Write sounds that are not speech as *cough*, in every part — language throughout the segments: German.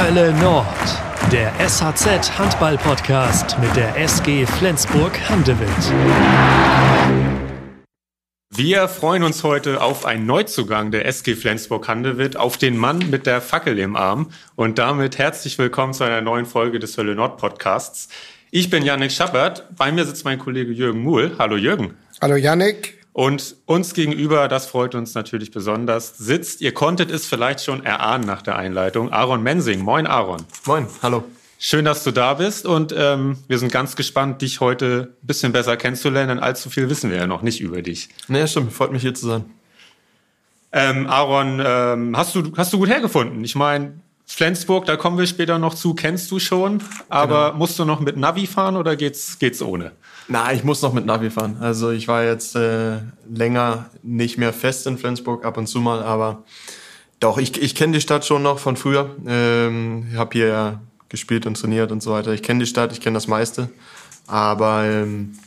Hölle Nord, der SHZ Handball Podcast mit der SG Flensburg Handewitt. Wir freuen uns heute auf einen Neuzugang der SG Flensburg-Handewitt, auf den Mann mit der Fackel im Arm. Und damit herzlich willkommen zu einer neuen Folge des Hölle Nord Podcasts. Ich bin Yannick Schappert. Bei mir sitzt mein Kollege Jürgen Muhl. Hallo Jürgen. Hallo Yannick. Und uns gegenüber, das freut uns natürlich besonders, sitzt, ihr konntet es vielleicht schon erahnen nach der Einleitung, Aaron Mensing. Moin Aaron. Moin, hallo. Schön, dass du da bist und ähm, wir sind ganz gespannt, dich heute ein bisschen besser kennenzulernen, denn allzu viel wissen wir ja noch nicht über dich. Nee, stimmt, freut mich hier zu sein. Ähm, Aaron, ähm, hast, du, hast du gut hergefunden? Ich meine, Flensburg, da kommen wir später noch zu, kennst du schon, aber genau. musst du noch mit Navi fahren oder geht's, geht's ohne? Na, ich muss noch mit Navi fahren. Also ich war jetzt äh, länger nicht mehr fest in Flensburg, ab und zu mal, aber doch, ich, ich kenne die Stadt schon noch von früher. Ähm, ich habe hier gespielt und trainiert und so weiter. Ich kenne die Stadt, ich kenne das meiste, aber ähm,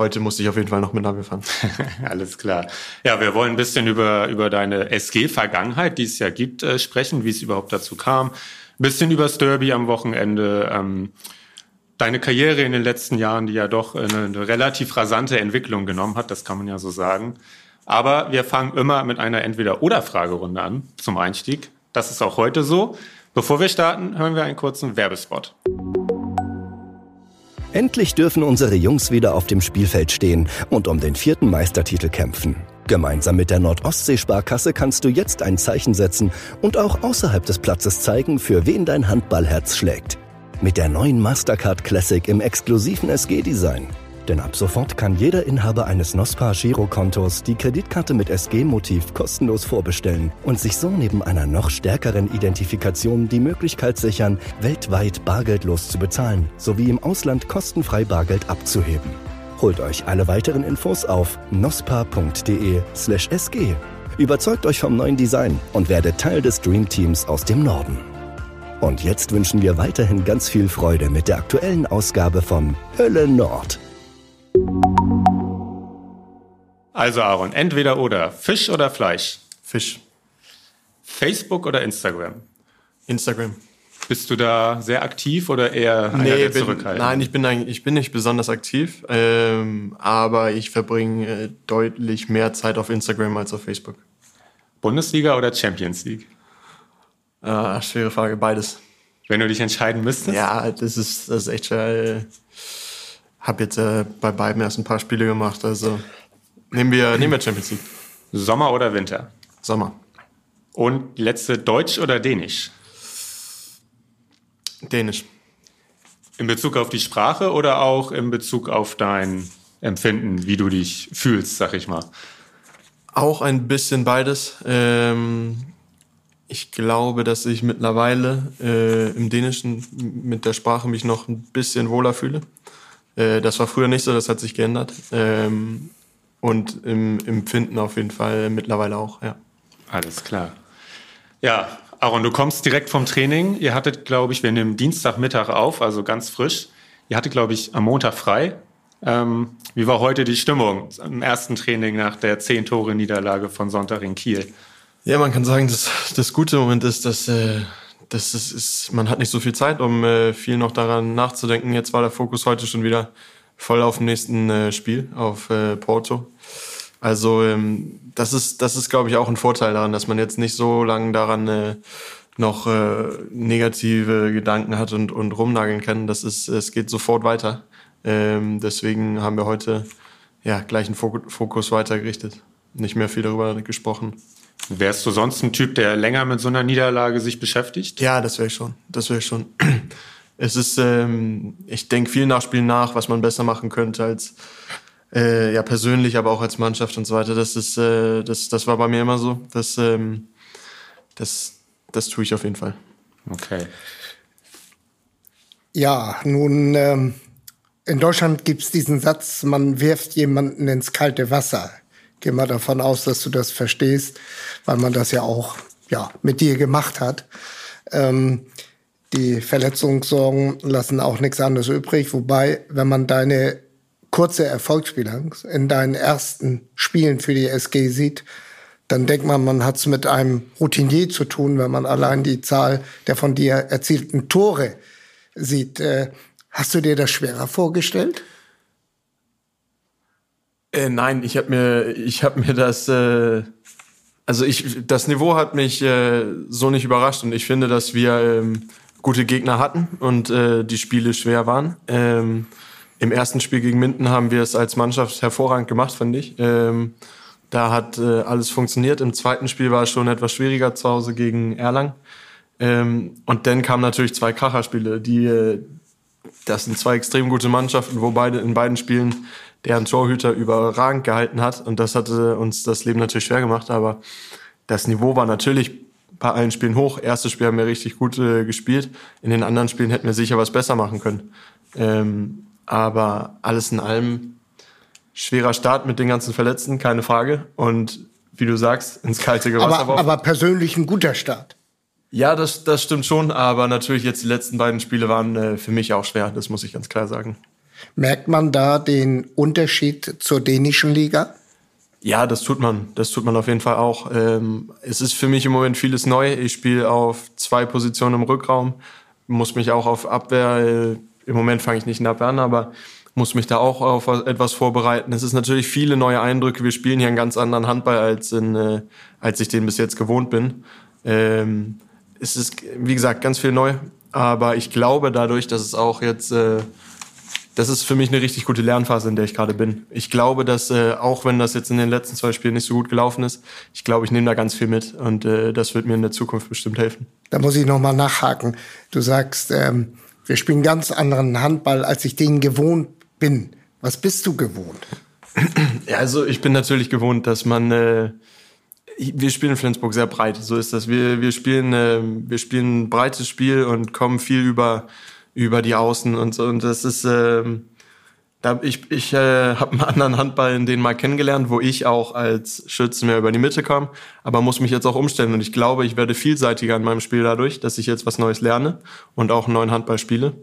heute musste ich auf jeden Fall noch mit Navi fahren. *laughs* Alles klar. Ja, wir wollen ein bisschen über, über deine SG-Vergangenheit, die es ja gibt, äh, sprechen, wie es überhaupt dazu kam. Ein bisschen über das Derby am Wochenende. Ähm, deine Karriere in den letzten Jahren, die ja doch eine, eine relativ rasante Entwicklung genommen hat, das kann man ja so sagen. Aber wir fangen immer mit einer Entweder-Oder-Fragerunde an zum Einstieg. Das ist auch heute so. Bevor wir starten, hören wir einen kurzen Werbespot. Endlich dürfen unsere Jungs wieder auf dem Spielfeld stehen und um den vierten Meistertitel kämpfen. Gemeinsam mit der Nordostsee-Sparkasse kannst du jetzt ein Zeichen setzen und auch außerhalb des Platzes zeigen, für wen dein Handballherz schlägt. Mit der neuen Mastercard Classic im exklusiven SG-Design. Denn ab sofort kann jeder Inhaber eines NOSPA Girokontos die Kreditkarte mit SG-Motiv kostenlos vorbestellen und sich so neben einer noch stärkeren Identifikation die Möglichkeit sichern, weltweit bargeldlos zu bezahlen sowie im Ausland kostenfrei Bargeld abzuheben. Holt euch alle weiteren Infos auf nospa.de/sg. Überzeugt euch vom neuen Design und werdet Teil des Dream Teams aus dem Norden. Und jetzt wünschen wir weiterhin ganz viel Freude mit der aktuellen Ausgabe von Hölle Nord. Also Aaron, entweder oder, Fisch oder Fleisch? Fisch. Facebook oder Instagram? Instagram. Bist du da sehr aktiv oder eher nee, bin, Nein, ich bin, ich bin nicht besonders aktiv, ähm, aber ich verbringe äh, deutlich mehr Zeit auf Instagram als auf Facebook. Bundesliga oder Champions League? Ah, schwere Frage, beides. Wenn du dich entscheiden müsstest? Ja, das ist, das ist echt schwer. Hab jetzt äh, bei beiden erst ein paar Spiele gemacht, also nehmen wir, nehmen wir Champions League. Sommer oder Winter? Sommer. Und letzte Deutsch oder Dänisch? Dänisch. In Bezug auf die Sprache oder auch in Bezug auf dein Empfinden, wie du dich fühlst, sag ich mal? Auch ein bisschen beides. Ähm, ich glaube, dass ich mittlerweile äh, im Dänischen mit der Sprache mich noch ein bisschen wohler fühle. Äh, das war früher nicht so, das hat sich geändert. Ähm, und im Empfinden auf jeden Fall mittlerweile auch, ja. Alles klar. Ja, Aaron, du kommst direkt vom Training. Ihr hattet, glaube ich, wir nehmen Dienstagmittag auf, also ganz frisch. Ihr hattet, glaube ich, am Montag frei. Ähm, wie war heute die Stimmung im ersten Training nach der zehn Tore Niederlage von Sonntag in Kiel? Ja, man kann sagen, dass das gute Moment ist, dass, äh, dass es ist, man hat nicht so viel Zeit, um äh, viel noch daran nachzudenken. Jetzt war der Fokus heute schon wieder voll auf dem nächsten äh, Spiel, auf äh, Porto. Also ähm, das ist, das ist, glaube ich, auch ein Vorteil daran, dass man jetzt nicht so lange daran äh, noch äh, negative Gedanken hat und, und rumnageln kann. Das ist, es geht sofort weiter. Ähm, deswegen haben wir heute ja gleich einen Fokus weitergerichtet. Nicht mehr viel darüber gesprochen. Wärst du sonst ein Typ, der länger mit so einer Niederlage sich beschäftigt? Ja, das wäre ich schon. Das wäre ich schon. *clears throat* Es ist, ähm, ich denke viel nach Spielen nach, was man besser machen könnte als äh, ja persönlich, aber auch als Mannschaft und so weiter. Das ist, äh, das, das war bei mir immer so. Das, ähm, das, das tue ich auf jeden Fall. Okay. Ja, nun ähm, in Deutschland gibt es diesen Satz: Man wirft jemanden ins kalte Wasser gehe mal davon aus, dass du das verstehst, weil man das ja auch ja, mit dir gemacht hat. Ähm, die Verletzungssorgen lassen auch nichts anderes übrig. Wobei, wenn man deine kurze Erfolgsbilanz in deinen ersten Spielen für die SG sieht, dann denkt man, man hat es mit einem Routinier zu tun, wenn man allein die Zahl der von dir erzielten Tore sieht. Äh, hast du dir das schwerer vorgestellt? Äh, nein, ich habe mir, ich habe mir das, äh, also ich, das Niveau hat mich äh, so nicht überrascht und ich finde, dass wir ähm, gute Gegner hatten und äh, die Spiele schwer waren. Ähm, Im ersten Spiel gegen Minden haben wir es als Mannschaft hervorragend gemacht, finde ich. Ähm, da hat äh, alles funktioniert. Im zweiten Spiel war es schon etwas schwieriger zu Hause gegen Erlangen. Ähm, und dann kamen natürlich zwei Kracherspiele, die, äh, das sind zwei extrem gute Mannschaften, wo beide in beiden Spielen deren Torhüter überragend gehalten hat. Und das hatte uns das Leben natürlich schwer gemacht. Aber das Niveau war natürlich bei allen Spielen hoch. Erstes Spiel haben wir richtig gut äh, gespielt. In den anderen Spielen hätten wir sicher was besser machen können. Ähm, aber alles in allem schwerer Start mit den ganzen Verletzten, keine Frage. Und wie du sagst, ins kalte Gewasser. Aber, aber persönlich ein guter Start. Ja, das, das stimmt schon. Aber natürlich jetzt die letzten beiden Spiele waren äh, für mich auch schwer. Das muss ich ganz klar sagen. Merkt man da den Unterschied zur dänischen Liga? Ja, das tut man. Das tut man auf jeden Fall auch. Ähm, es ist für mich im Moment vieles neu. Ich spiele auf zwei Positionen im Rückraum, muss mich auch auf Abwehr. Äh, Im Moment fange ich nicht in Abwehr an, aber muss mich da auch auf etwas vorbereiten. Es ist natürlich viele neue Eindrücke. Wir spielen hier einen ganz anderen Handball als in, äh, als ich den bis jetzt gewohnt bin. Ähm, es ist wie gesagt ganz viel neu, aber ich glaube dadurch, dass es auch jetzt äh, das ist für mich eine richtig gute Lernphase, in der ich gerade bin. Ich glaube, dass äh, auch wenn das jetzt in den letzten zwei Spielen nicht so gut gelaufen ist, ich glaube, ich nehme da ganz viel mit und äh, das wird mir in der Zukunft bestimmt helfen. Da muss ich noch mal nachhaken. Du sagst, ähm, wir spielen ganz anderen Handball, als ich den gewohnt bin. Was bist du gewohnt? Ja, also ich bin natürlich gewohnt, dass man äh, wir spielen in Flensburg sehr breit. So ist das. Wir, wir spielen äh, wir spielen ein breites Spiel und kommen viel über über die Außen und so. Und das ist, ähm, da ich, ich äh, *laughs* habe einen anderen Handball in den mal kennengelernt, wo ich auch als Schütze mehr über die Mitte kam, aber muss mich jetzt auch umstellen. Und ich glaube, ich werde vielseitiger in meinem Spiel dadurch, dass ich jetzt was Neues lerne und auch einen neuen Handball spiele.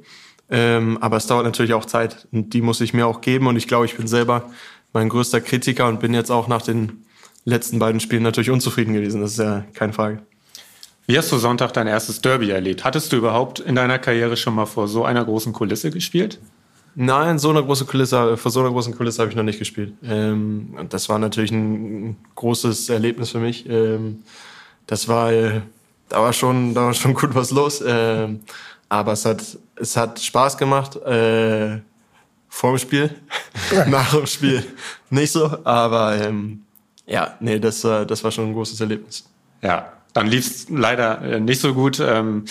Ähm, aber es dauert natürlich auch Zeit und die muss ich mir auch geben. Und ich glaube, ich bin selber mein größter Kritiker und bin jetzt auch nach den letzten beiden Spielen natürlich unzufrieden gewesen. Das ist ja keine Frage. Wie hast du Sonntag dein erstes Derby erlebt? Hattest du überhaupt in deiner Karriere schon mal vor so einer großen Kulisse gespielt? Nein, so eine große Kulisse, vor so einer großen Kulisse habe ich noch nicht gespielt. Ähm, das war natürlich ein großes Erlebnis für mich. Ähm, das war, äh, da war schon, da war schon *laughs* gut was los. Ähm, aber es hat, es hat Spaß gemacht. Äh, vor dem Spiel, *laughs* *laughs* nach dem Spiel nicht so. Aber ähm, ja, nee, das, das war schon ein großes Erlebnis. Ja, dann lief es leider äh, nicht so gut. Ähm,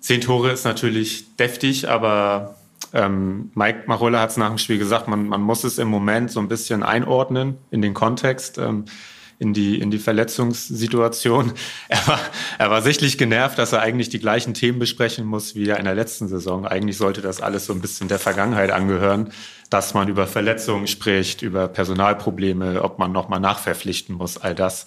zehn Tore ist natürlich deftig, aber ähm, Mike Marola hat es nach dem Spiel gesagt, man, man muss es im Moment so ein bisschen einordnen in den Kontext. Ähm, in die, in die Verletzungssituation. *laughs* Er war, er war sichtlich genervt, dass er eigentlich die gleichen Themen besprechen muss wie in der letzten Saison. Eigentlich sollte das alles so ein bisschen der Vergangenheit angehören, dass man über Verletzungen spricht, über Personalprobleme, ob man nochmal nachverpflichten muss, all das.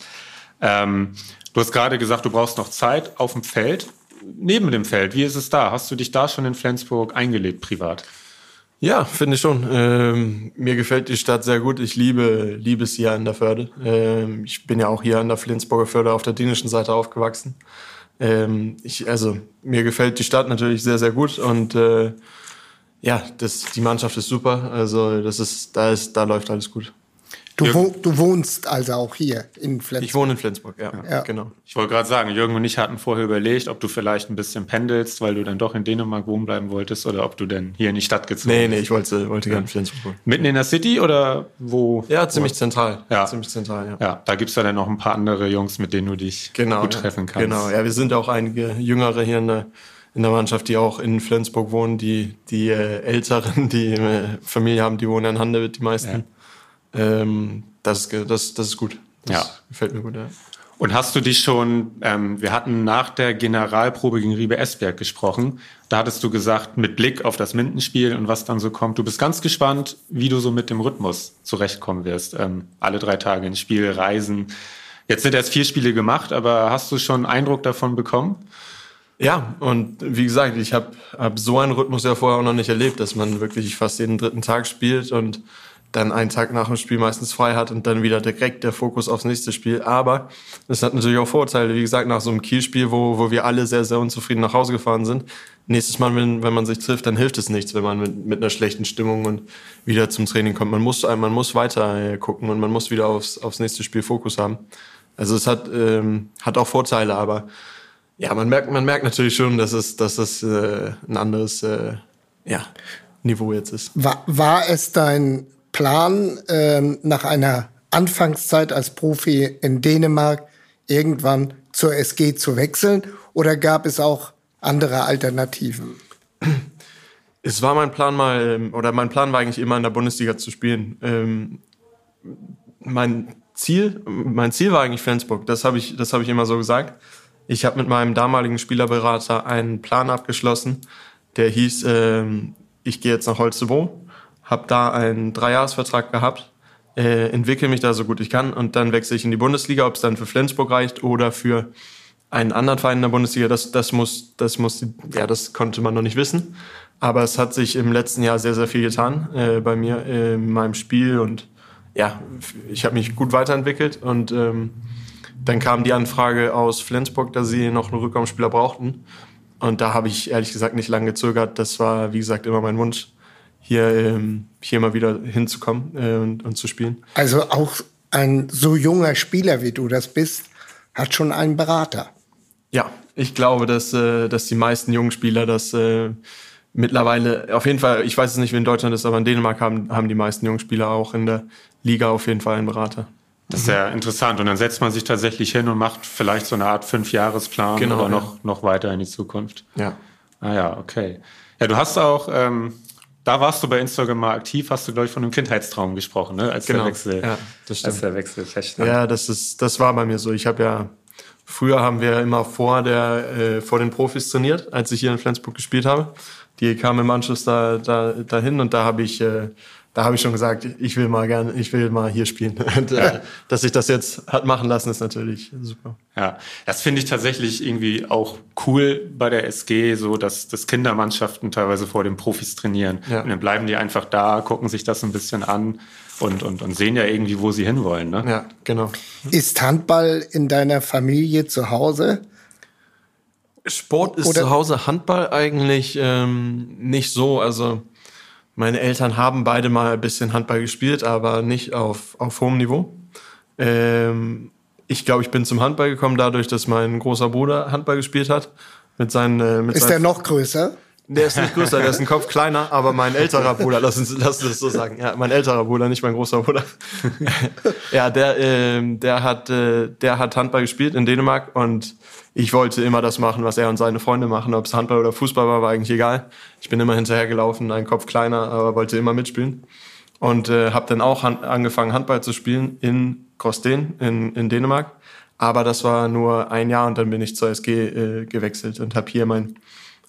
Ähm, Du hast gerade gesagt, du brauchst noch Zeit auf dem Feld. Neben dem Feld, wie ist es da? Hast du dich da schon in Flensburg eingelebt privat? Ja, finde ich schon. Ähm, mir gefällt die Stadt sehr gut. Ich liebe, liebe es hier an der Förde. Ähm, ich bin ja auch hier an der Flensburger Förde auf der dänischen Seite aufgewachsen. Ähm, ich, also mir gefällt die Stadt natürlich sehr, sehr gut und äh, ja, das, die Mannschaft ist super. Also das ist, da ist, da läuft alles gut. Du, wo, du, wohnst also auch hier in Flensburg? Ich wohne in Flensburg, ja. ja. Genau. Ich wollte gerade sagen, Jürgen und ich hatten vorher überlegt, ob du vielleicht ein bisschen pendelst, weil du dann doch in Dänemark wohnen bleiben wolltest oder ob du denn hier in die Stadt gezogen bist. Nee, nee, ich wollte, wollte gerne in Flensburg wohnen. Mitten in der City oder wo? Ja, ziemlich wo? zentral. Ja. Ziemlich zentral, ja. Ja, da gibt's ja dann noch ein paar andere Jungs, mit denen du dich genau, gut treffen kannst. Genau, ja, wir sind auch einige Jüngere hier in der, in der Mannschaft, die auch in Flensburg wohnen, die, die äh, Älteren, die äh, Familie haben, die wohnen in Handewitt, die meisten. Ähm, das, das, das ist gut. Das ja. gefällt mir gut, ja. Und hast du dich schon, ähm, wir hatten nach der Generalprobe gegen Riebe Esberg gesprochen, da hattest du gesagt, mit Blick auf das Mindenspiel und was dann so kommt, du bist ganz gespannt, wie du so mit dem Rhythmus zurechtkommen wirst. Ähm, alle drei Tage ins Spiel, reisen. Jetzt sind erst vier Spiele gemacht, aber hast du schon Eindruck davon bekommen? Ja, und wie gesagt, ich habe hab so einen Rhythmus ja vorher auch noch nicht erlebt, dass man wirklich fast jeden dritten Tag spielt und dann einen Tag nach dem Spiel meistens frei hat und dann wieder direkt der Fokus aufs nächste Spiel. Aber es hat natürlich auch Vorteile. Wie gesagt, nach so einem Kielspiel, wo, wo wir alle sehr, sehr unzufrieden nach Hause gefahren sind, nächstes Mal, wenn, wenn man sich trifft, dann hilft es nichts, wenn man mit, mit einer schlechten Stimmung und wieder zum Training kommt. Man muss, man muss weiter äh, gucken und man muss wieder aufs, aufs nächste Spiel Fokus haben. Also es hat, ähm, hat auch Vorteile, aber ja, man merkt, man merkt natürlich schon, dass es, dass es äh, ein anderes äh, ja, Niveau jetzt ist. War, war es dein Plan, ähm, nach einer Anfangszeit als Profi in Dänemark irgendwann zur SG zu wechseln? Oder gab es auch andere Alternativen? Es war mein Plan mal, oder mein Plan war eigentlich immer in der Bundesliga zu spielen. Ähm, mein Ziel, mein Ziel war eigentlich Flensburg. Das habe ich, das ich immer so gesagt. Ich habe mit meinem damaligen Spielerberater einen Plan abgeschlossen, der hieß, ähm, ich gehe jetzt nach Holstebro habe da einen Dreijahresvertrag gehabt, äh, entwickle mich da so gut ich kann und dann wechsle ich in die Bundesliga, ob es dann für Flensburg reicht oder für einen anderen Verein in der Bundesliga, das, das muss, das muss, ja, das konnte man noch nicht wissen. Aber es hat sich im letzten Jahr sehr, sehr viel getan äh, bei mir äh, in meinem Spiel und ja, ich habe mich gut weiterentwickelt und ähm, dann kam die Anfrage aus Flensburg, dass sie noch einen Rückraumspieler brauchten. Und da habe ich ehrlich gesagt nicht lange gezögert. Das war, wie gesagt, immer mein Wunsch, hier, ähm, hier mal wieder hinzukommen äh, und, und zu spielen. Also auch ein so junger Spieler wie du das bist, hat schon einen Berater. Ja, ich glaube, dass, äh, dass die meisten jungen Spieler das äh, mittlerweile, auf jeden Fall, ich weiß es nicht, wie in Deutschland ist, aber in Dänemark haben, haben die meisten jungen Spieler auch in der Liga auf jeden Fall einen Berater. Das ist ja interessant. Und dann setzt man sich tatsächlich hin und macht vielleicht so eine Art Fünfjahresplan genau, oder noch, ja. noch weiter in die Zukunft. Ja. Ah ja, okay. Ja, du hast auch ähm, da warst du bei Instagram mal aktiv, hast du, glaube ich, von einem Kindheitstraum gesprochen, ne? als, genau. der Wechsel, ja, das stimmt. als der Wechsel feststand. Ja, das, ist, das war bei mir so. Ich habe ja, früher haben wir immer vor, der, äh, vor den Profis trainiert, als ich hier in Flensburg gespielt habe. Die kamen im Anschluss da, da, dahin und da habe ich äh, da habe ich schon gesagt, ich will mal gerne, ich will mal hier spielen. *laughs* Und, äh, dass sich das jetzt hat machen lassen, ist natürlich super. Ja, das finde ich tatsächlich irgendwie auch cool bei der SG, so dass, dass Kindermannschaften teilweise vor den Profis trainieren. Ja. Und dann bleiben die einfach da, gucken sich das ein bisschen an und, und, und sehen ja irgendwie, wo sie hinwollen. Ne? Ja, genau. Ist Handball in deiner Familie zu Hause? Sport ist Oder? zu Hause, Handball eigentlich ähm, nicht so. Also meine Eltern haben beide mal ein bisschen Handball gespielt, aber nicht auf, auf hohem Niveau. Ähm, ich glaube, ich bin zum Handball gekommen dadurch, dass mein großer Bruder Handball gespielt hat. Mit seinen, äh, mit ist seinen, der noch größer? Der ist nicht größer, der ist ein Kopf kleiner, aber mein älterer Bruder, lass uns, lass uns das so sagen. Ja, mein älterer Bruder, nicht mein großer Bruder. ja, der, äh, der hat, äh, der hat Handball gespielt in Dänemark und ich wollte immer das machen, was er und seine Freunde machen. Ob es Handball oder Fußball war, war eigentlich egal. Ich bin immer hinterhergelaufen, ein Kopf kleiner, aber wollte immer mitspielen. Und äh, habe dann auch han angefangen, Handball zu spielen in Gråsten in, in Dänemark. Aber das war nur ein Jahr und dann bin ich zur SG äh, gewechselt und habe hier mein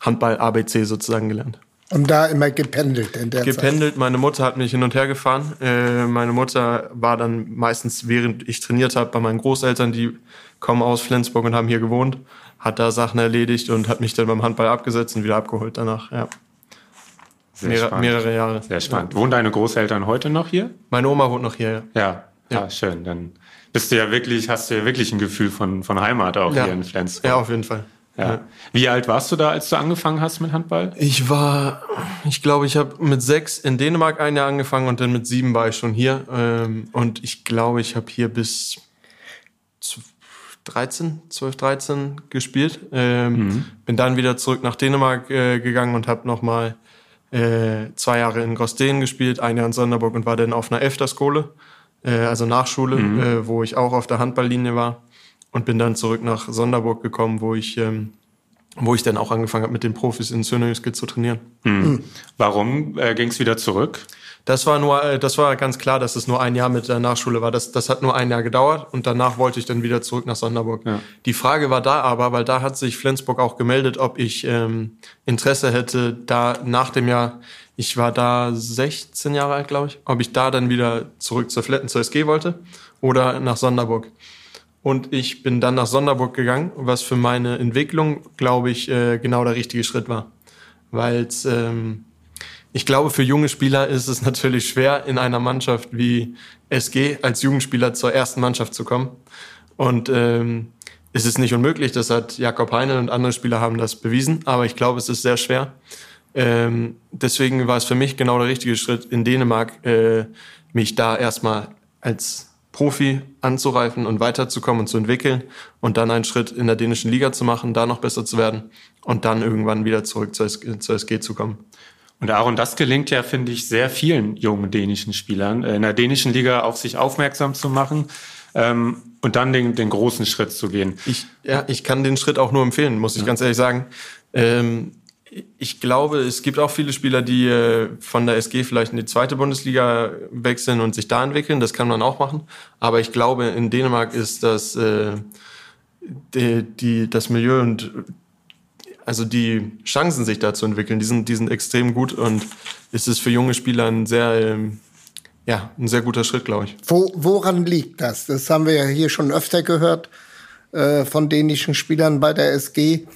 Handball-ABC sozusagen gelernt. Und da immer gependelt in der Gependelt, Zeit. meine Mutter hat mich hin und her gefahren. Äh, meine Mutter war dann meistens, während ich trainiert habe, bei meinen Großeltern, die kommen aus Flensburg und haben hier gewohnt, hat da Sachen erledigt und hat mich dann beim Handball abgesetzt und wieder abgeholt danach. Ja. Sehr Mehrere, mehrere Jahre. Sehr spannend. Ja. Wohnen deine Großeltern heute noch hier? Meine Oma wohnt noch hier, ja. Ja, ja. Ah, schön. Dann bist du ja wirklich, hast du ja wirklich ein Gefühl von, von Heimat auch ja. hier in Flensburg. Ja, auf jeden Fall. Ja. Wie alt warst du da, als du angefangen hast mit Handball? Ich war, ich glaube, ich habe mit sechs in Dänemark ein Jahr angefangen und dann mit sieben war ich schon hier. Ähm, und ich glaube, ich habe hier bis 13, 12, 13 gespielt. Ähm, mhm. Bin dann wieder zurück nach Dänemark äh, gegangen und habe nochmal äh, zwei Jahre in Gråsten gespielt, ein Jahr in Sonderburg und war dann auf einer Efterskole, äh, also Nachschule, mhm. wo ich auch auf der Handballlinie war und bin dann zurück nach Sonderburg gekommen, wo ich ähm, wo ich dann auch angefangen habe, mit den Profis in Sönöjske zu trainieren. Mhm. Warum äh, ging es wieder zurück? Das war nur, äh, das war ganz klar, dass es nur ein Jahr mit der Nachschule war. Das, das hat nur ein Jahr gedauert und danach wollte ich dann wieder zurück nach Sonderburg. Ja. Die Frage war da aber, weil da hat sich Flensburg auch gemeldet, ob ich ähm, Interesse hätte, da nach dem Jahr, ich war da 16 Jahre alt, glaube ich, ob ich da dann wieder zurück zur Fletten zur SG wollte oder nach Sonderburg. Und ich bin dann nach Sonderburg gegangen, was für meine Entwicklung, glaube ich, äh, genau der richtige Schritt war. Weil ähm, ich glaube, für junge Spieler ist es *laughs* natürlich schwer, in einer Mannschaft wie SG als Jugendspieler zur ersten Mannschaft zu kommen. Und ähm, es ist nicht unmöglich, das hat Jakob Heine und andere Spieler haben das bewiesen, aber ich glaube, es ist sehr schwer. Ähm, deswegen war es für mich genau der richtige Schritt, in Dänemark äh, mich da erstmal als Profi anzureifen und weiterzukommen und zu entwickeln und dann einen Schritt in der dänischen Liga zu machen, da noch besser zu werden und dann irgendwann wieder zurück zur, zur SG zu kommen. Und Aaron, das gelingt ja, finde ich, sehr vielen jungen dänischen Spielern, äh, in der dänischen Liga auf sich aufmerksam zu machen ähm, und dann den, den großen Schritt zu gehen. Ich, ja, ich kann den Schritt auch nur empfehlen, muss ich ja. ganz ehrlich sagen. Ähm, ich glaube, es gibt auch viele Spieler, die äh, von der SG vielleicht in die zweite Bundesliga wechseln und sich da entwickeln. Das kann man auch machen. Aber ich glaube, in Dänemark ist das, äh, die, die, das Milieu und also die Chancen, sich da zu entwickeln, die sind, die sind extrem gut und es ist für junge Spieler ein sehr, ähm, ja, ein sehr guter Schritt, glaube ich. Wo, woran liegt das? Das haben wir ja hier schon öfter gehört äh, von dänischen Spielern bei der SG,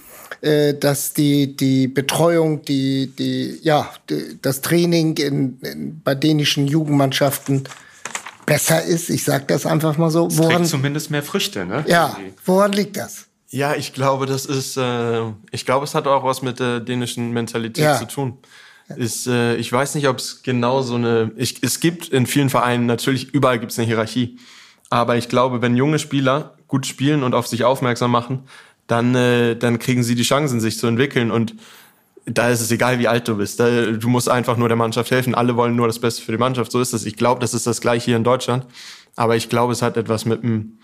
dass die, die Betreuung, die, die, ja, die, das Training in, in, bei dänischen Jugendmannschaften besser ist. Ich sage das einfach mal so. Woran, zumindest mehr Früchte, ne? Ja, woran liegt das? Ja, ich glaube, das ist, äh, ich glaube, es hat auch was mit der dänischen Mentalität ja. zu tun. Ist, äh, ich weiß nicht, ob es genau so eine, ich, es gibt in vielen Vereinen, natürlich überall gibt es eine Hierarchie. Aber ich glaube, wenn junge Spieler gut spielen und auf sich aufmerksam machen, dann, äh, dann kriegen sie die Chancen, sich zu entwickeln. Und da ist es egal, wie alt du bist. Da, du musst einfach nur der Mannschaft helfen. Alle wollen nur das Beste für die Mannschaft. So ist es. Ich glaube, das ist das gleiche hier in Deutschland. Aber ich glaube, es hat etwas mit dem,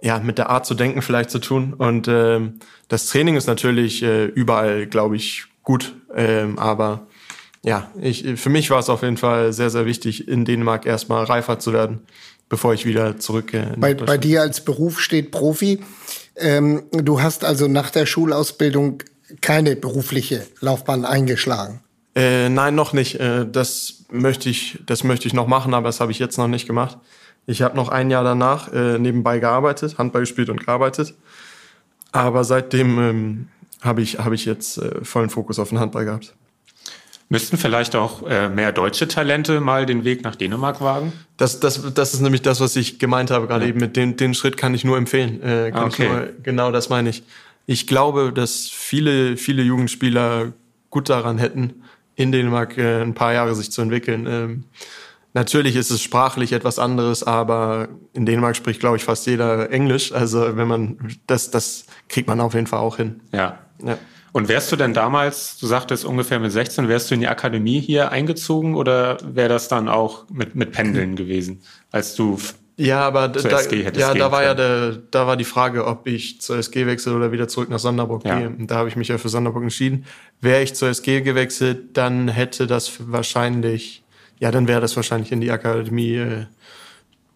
ja, mit der Art zu denken vielleicht zu tun. Und ähm, das Training ist natürlich äh, überall, glaube ich, gut. Ähm, aber ja, ich, für mich war es auf jeden Fall sehr, sehr wichtig, in Dänemark erstmal reifer zu werden, bevor ich wieder zurück. Äh, bei, bei dir als Beruf steht Profi. Ähm, du hast also nach der Schulausbildung keine berufliche Laufbahn eingeschlagen. Äh, nein, noch nicht. Äh, das möchte ich, das möchte ich noch machen, aber das habe ich jetzt noch nicht gemacht. Ich habe noch ein Jahr danach äh, nebenbei gearbeitet, Handball gespielt und gearbeitet. Aber seitdem ähm, habe ich, hab ich jetzt äh, vollen Fokus auf den Handball gehabt. Müssten vielleicht auch äh, mehr deutsche Talente mal den Weg nach Dänemark wagen? Das, das, das ist nämlich das, was ich gemeint habe gerade ja. eben. Mit dem den Schritt kann ich nur empfehlen. Äh, kann okay. nur, genau das meine ich. Ich glaube, dass viele, viele Jugendspieler gut daran hätten, in Dänemark äh, ein paar Jahre sich zu entwickeln. Ähm, Natürlich ist es sprachlich etwas anderes, aber in Dänemark spricht, glaube ich, fast jeder Englisch. Also wenn man das, das kriegt man auf jeden Fall auch hin. Ja. ja. Und wärst du denn damals, du sagtest ungefähr mit 16, wärst du in die Akademie hier eingezogen oder wäre das dann auch mit, mit Pendeln gewesen, als du ja, aber da, ja, da war können. ja der, da war die Frage, ob ich zur SG wechsle oder wieder zurück nach Sonderburg ja. gehe. Und da habe ich mich ja für Sonderburg entschieden. Wäre ich zur SG gewechselt, dann hätte das wahrscheinlich ja, dann wäre das wahrscheinlich in die Akademie, äh,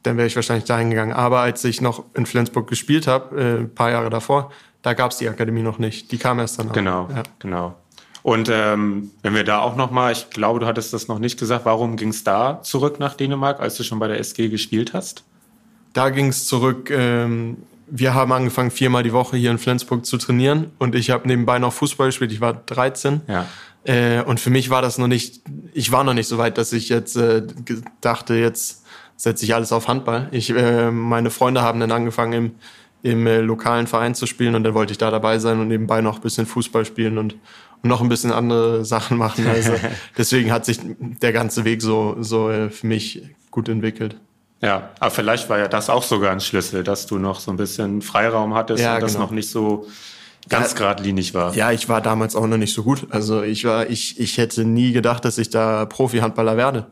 dann wäre ich wahrscheinlich dahin gegangen. Aber als ich noch in Flensburg gespielt habe, äh, ein paar Jahre davor, da gab es die Akademie noch nicht. Die kam erst dann. Genau, ja. genau. Und ähm, wenn wir da auch noch mal, ich glaube, du hattest das noch nicht gesagt, warum ging es da zurück nach Dänemark, als du schon bei der SG gespielt hast? Da ging es zurück. Ähm, wir haben angefangen, viermal die Woche hier in Flensburg zu trainieren und ich habe nebenbei noch Fußball gespielt. Ich war 13. Ja. Äh, und für mich war das noch nicht, ich war noch nicht so weit, dass ich jetzt äh, dachte, jetzt setze ich alles auf Handball. Ich, äh, meine Freunde haben dann angefangen im, im äh, lokalen Verein zu spielen und dann wollte ich da dabei sein und nebenbei noch ein bisschen Fußball spielen und, und noch ein bisschen andere *laughs* Sachen machen. Also *laughs* deswegen hat sich der ganze Weg so, so äh, für mich gut entwickelt. Ja, aber vielleicht war ja das auch sogar ein Schlüssel, dass du noch so ein bisschen Freiraum hattest ja, und das genau. noch nicht so ganz ja, geradlinig war. Ja, ich war damals auch noch nicht so gut. Also ich war, ich, ich hätte nie gedacht, dass ich da Profi-Handballer werde.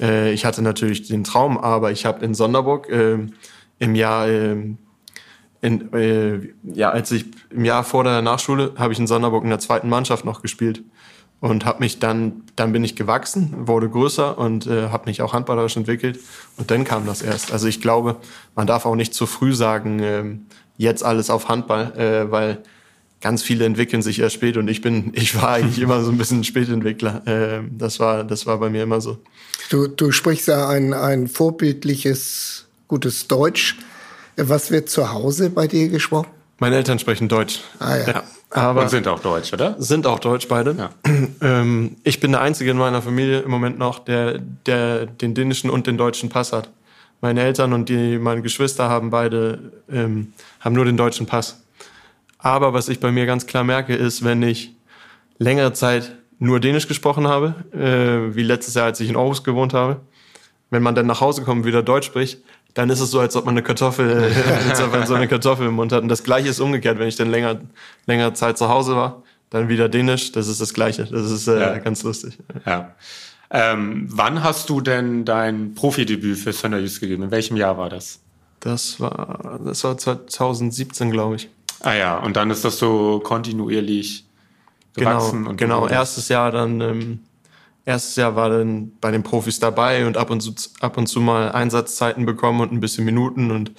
Äh, ich hatte natürlich den Traum, aber ich habe in Sonderburg äh, im Jahr, äh, in, äh, ja, als ich im Jahr vor der Nachschule habe ich in Sonderburg in der zweiten Mannschaft noch gespielt und habe mich dann, dann bin ich gewachsen, wurde größer und äh, habe mich auch handballerisch entwickelt und dann kam das erst. Also ich glaube, man darf auch nicht zu früh sagen, äh, jetzt alles auf Handball, äh, weil ganz viele entwickeln sich erst spät und ich bin, *laughs* ich war eigentlich immer so ein bisschen Spätentwickler. Äh, das war, das war bei mir immer so. Du, du sprichst ja ein, ein vorbildliches, gutes Deutsch. Was wird zu Hause bei dir gesprochen? Meine Eltern sprechen Deutsch. Ah ja. ja. Aber und sind auch deutsch, oder? Sind auch deutsch beide. Ja. Ähm, ich bin der Einzige in meiner Familie im Moment noch, der, der den dänischen und den deutschen Pass hat. Meine Eltern und die, meine Geschwister haben beide ähm, haben nur den deutschen Pass. Aber was ich bei mir ganz klar merke, ist, wenn ich längere Zeit nur Dänisch gesprochen habe, äh, wie letztes Jahr, als ich in Aarhus gewohnt habe, wenn man dann nach Hause kommt und wieder Deutsch spricht, dann ist es so, als ob man eine Kartoffel, *laughs* so eine Kartoffel im Mund hat. Und das Gleiche ist umgekehrt, wenn ich dann länger, längere Zeit zu Hause war, dann wieder Dänisch, das ist das Gleiche. Das ist äh, ja. ganz lustig. Ja. Ähm, wann hast du denn dein Profidebüt für Sönderjys gegeben? In welchem Jahr war das? Das war, das war 2017, glaube ich. Ah ja, und dann ist das so kontinuierlich gewachsen. Genau, und genau. Erstes Jahr dann ähm, Erstes Jahr war dann bei den Profis dabei und ab und zu, ab und zu mal Einsatzzeiten bekommen und ein bisschen Minuten und